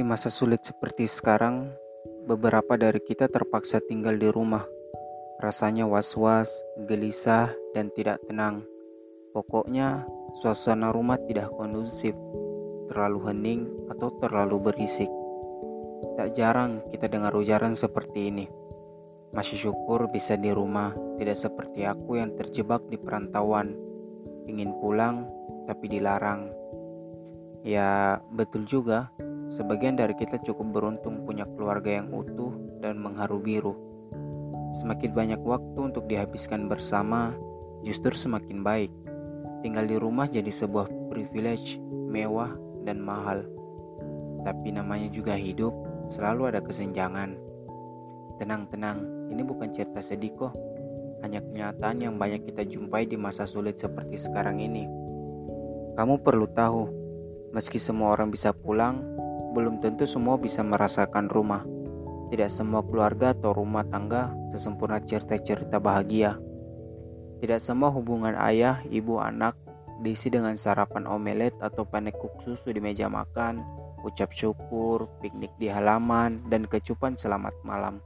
masa sulit seperti sekarang, beberapa dari kita terpaksa tinggal di rumah. Rasanya was-was, gelisah, dan tidak tenang. Pokoknya, suasana rumah tidak kondusif, terlalu hening, atau terlalu berisik. Tak jarang kita dengar ujaran seperti ini. Masih syukur bisa di rumah, tidak seperti aku yang terjebak di perantauan. Ingin pulang, tapi dilarang. Ya, betul juga. Sebagian dari kita cukup beruntung punya keluarga yang utuh dan mengharu biru. Semakin banyak waktu untuk dihabiskan bersama, justru semakin baik. Tinggal di rumah jadi sebuah privilege, mewah, dan mahal. Tapi namanya juga hidup, selalu ada kesenjangan. Tenang-tenang, ini bukan cerita sedih kok. Hanya kenyataan yang banyak kita jumpai di masa sulit seperti sekarang ini. Kamu perlu tahu, meski semua orang bisa pulang, belum tentu semua bisa merasakan rumah. Tidak semua keluarga atau rumah tangga sesempurna cerita-cerita bahagia. Tidak semua hubungan ayah, ibu, anak diisi dengan sarapan omelet atau panekuk susu di meja makan, ucap syukur, piknik di halaman, dan kecupan selamat malam.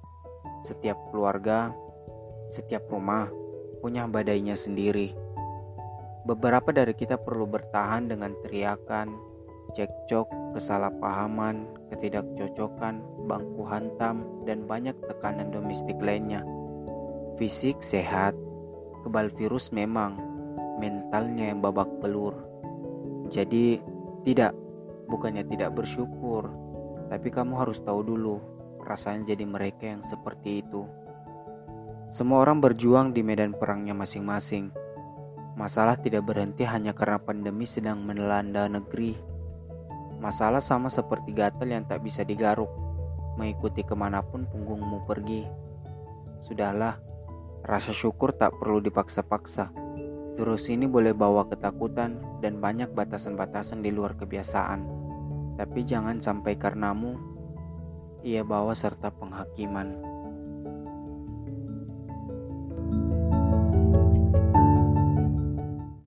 Setiap keluarga, setiap rumah punya badainya sendiri. Beberapa dari kita perlu bertahan dengan teriakan, cekcok, kesalahpahaman, ketidakcocokan, bangku hantam, dan banyak tekanan domestik lainnya. Fisik sehat, kebal virus memang, mentalnya yang babak belur. Jadi, tidak, bukannya tidak bersyukur, tapi kamu harus tahu dulu, rasanya jadi mereka yang seperti itu. Semua orang berjuang di medan perangnya masing-masing. Masalah tidak berhenti hanya karena pandemi sedang melanda negeri Masalah sama seperti gatal yang tak bisa digaruk, mengikuti ke mana pun punggungmu pergi. Sudahlah, rasa syukur tak perlu dipaksa-paksa. Virus ini boleh bawa ketakutan dan banyak batasan-batasan di luar kebiasaan. Tapi jangan sampai karenamu, ia bawa serta penghakiman.